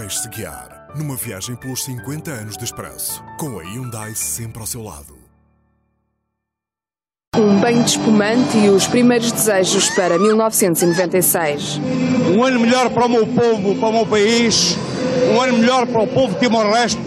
Deixe-se guiar numa viagem pelos 50 anos de Expresso, com a Hyundai sempre ao seu lado. Um banho de espumante e os primeiros desejos para 1996. Um ano melhor para o meu povo, para o meu país. Um ano melhor para o povo de Timor-Leste.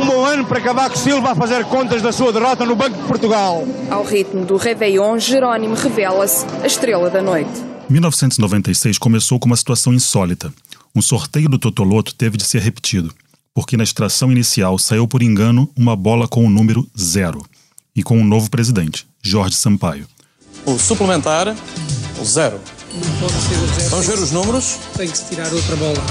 Um bom ano para Cavaco Silva a fazer contas da sua derrota no Banco de Portugal. Ao ritmo do Réveillon, Jerónimo revela-se a estrela da noite. 1996 começou com uma situação insólita. Um sorteio do Totoloto teve de ser repetido, porque na extração inicial saiu por engano uma bola com o número zero e com um novo presidente, Jorge Sampaio. O suplementar, o zero. Pode ser o zero. Vamos ver os números. Tem que se tirar outra bola.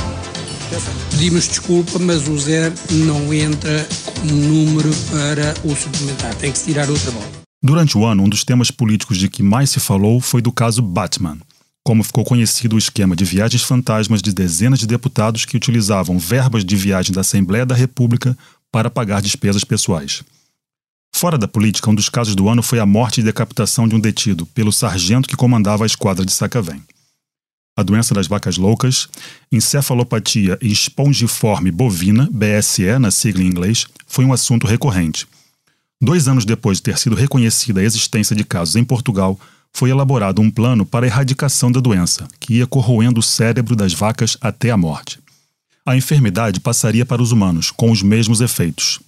Pedimos desculpa, mas o zero não entra como número para o suplementar. Tem que se tirar outra bola. Durante o ano, um dos temas políticos de que mais se falou foi do caso Batman, como ficou conhecido o esquema de viagens fantasmas de dezenas de deputados que utilizavam verbas de viagem da Assembleia da República para pagar despesas pessoais. Fora da política, um dos casos do ano foi a morte e decapitação de um detido pelo sargento que comandava a esquadra de Sacavém. A doença das vacas loucas, encefalopatia espongiforme bovina, BSE na sigla em inglês, foi um assunto recorrente. Dois anos depois de ter sido reconhecida a existência de casos em Portugal, foi elaborado um plano para a erradicação da doença, que ia corroendo o cérebro das vacas até a morte. A enfermidade passaria para os humanos, com os mesmos efeitos.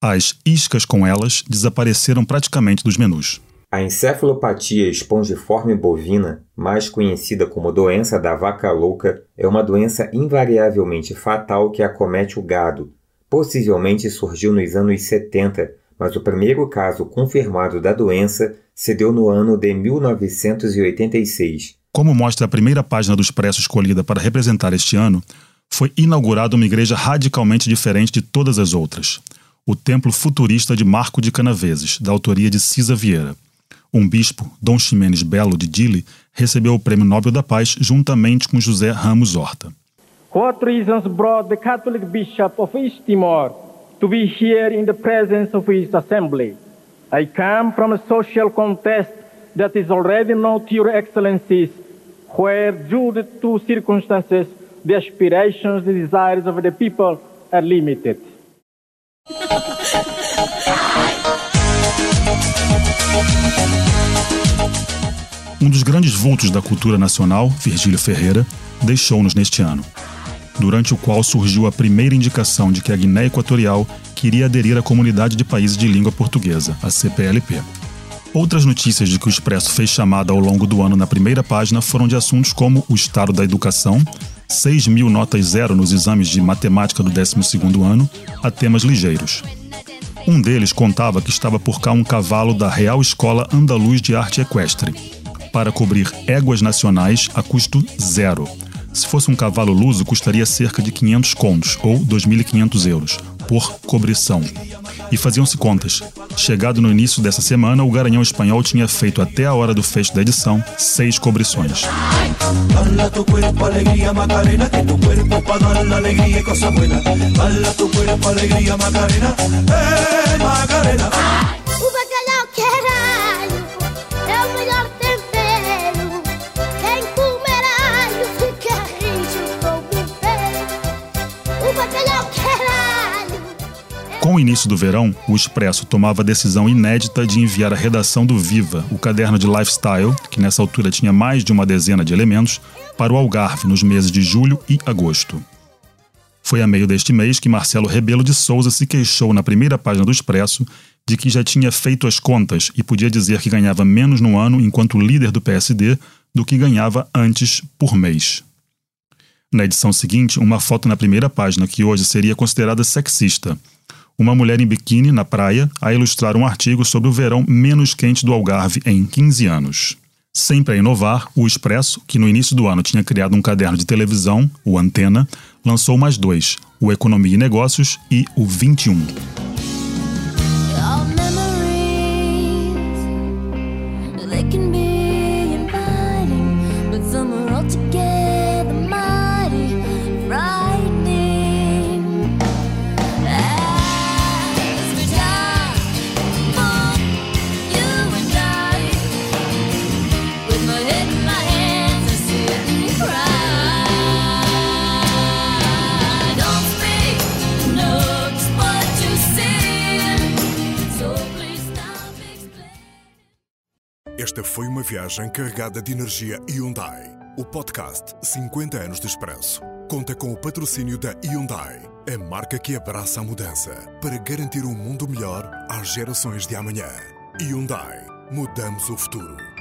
As iscas com elas desapareceram praticamente dos menus. A encefalopatia espongiforme bovina, mais conhecida como doença da vaca louca, é uma doença invariavelmente fatal que acomete o gado. Possivelmente surgiu nos anos 70, mas o primeiro caso confirmado da doença se deu no ano de 1986. Como mostra a primeira página do Expresso escolhida para representar este ano, foi inaugurada uma igreja radicalmente diferente de todas as outras. O Templo Futurista de Marco de Canaveses, da autoria de Cisa Vieira. Um bispo, Dom Ximenes Belo de Dili, recebeu o Prêmio Nobel da Paz juntamente com José Ramos Horta. What reasons brought the Catholic Bishop of East Timor to be here in the presence of his assembly? I come from a social contest that is already known your excellencies, where due to circumstances, the aspirations, the desires of the people are limited. Um dos grandes vultos da cultura nacional, Virgílio Ferreira, deixou-nos neste ano, durante o qual surgiu a primeira indicação de que a Guiné Equatorial queria aderir à Comunidade de Países de Língua Portuguesa, a CPLP. Outras notícias de que o Expresso fez chamada ao longo do ano na primeira página foram de assuntos como o estado da educação, 6 mil notas zero nos exames de matemática do 12º ano, a temas ligeiros. Um deles contava que estava por cá um cavalo da Real Escola Andaluz de Arte Equestre, para cobrir éguas nacionais a custo zero. Se fosse um cavalo luso, custaria cerca de 500 contos, ou 2.500 euros, por cobrição. E faziam-se contas. Chegado no início dessa semana, o Garanhão Espanhol tinha feito até a hora do fecho da edição seis cobrições. Com o início do verão, o Expresso tomava a decisão inédita de enviar a redação do Viva, o caderno de lifestyle, que nessa altura tinha mais de uma dezena de elementos, para o Algarve nos meses de julho e agosto. Foi a meio deste mês que Marcelo Rebelo de Souza se queixou na primeira página do Expresso de que já tinha feito as contas e podia dizer que ganhava menos no ano enquanto líder do PSD do que ganhava antes por mês. Na edição seguinte, uma foto na primeira página que hoje seria considerada sexista. Uma mulher em biquíni na praia a ilustrar um artigo sobre o verão menos quente do Algarve em 15 anos. Sempre a inovar, o Expresso, que no início do ano tinha criado um caderno de televisão, o Antena, lançou mais dois, o Economia e Negócios e o 21. Esta foi uma viagem carregada de energia Hyundai. O podcast 50 anos de expresso conta com o patrocínio da Hyundai, a marca que abraça a mudança para garantir um mundo melhor às gerações de amanhã. Hyundai. Mudamos o futuro.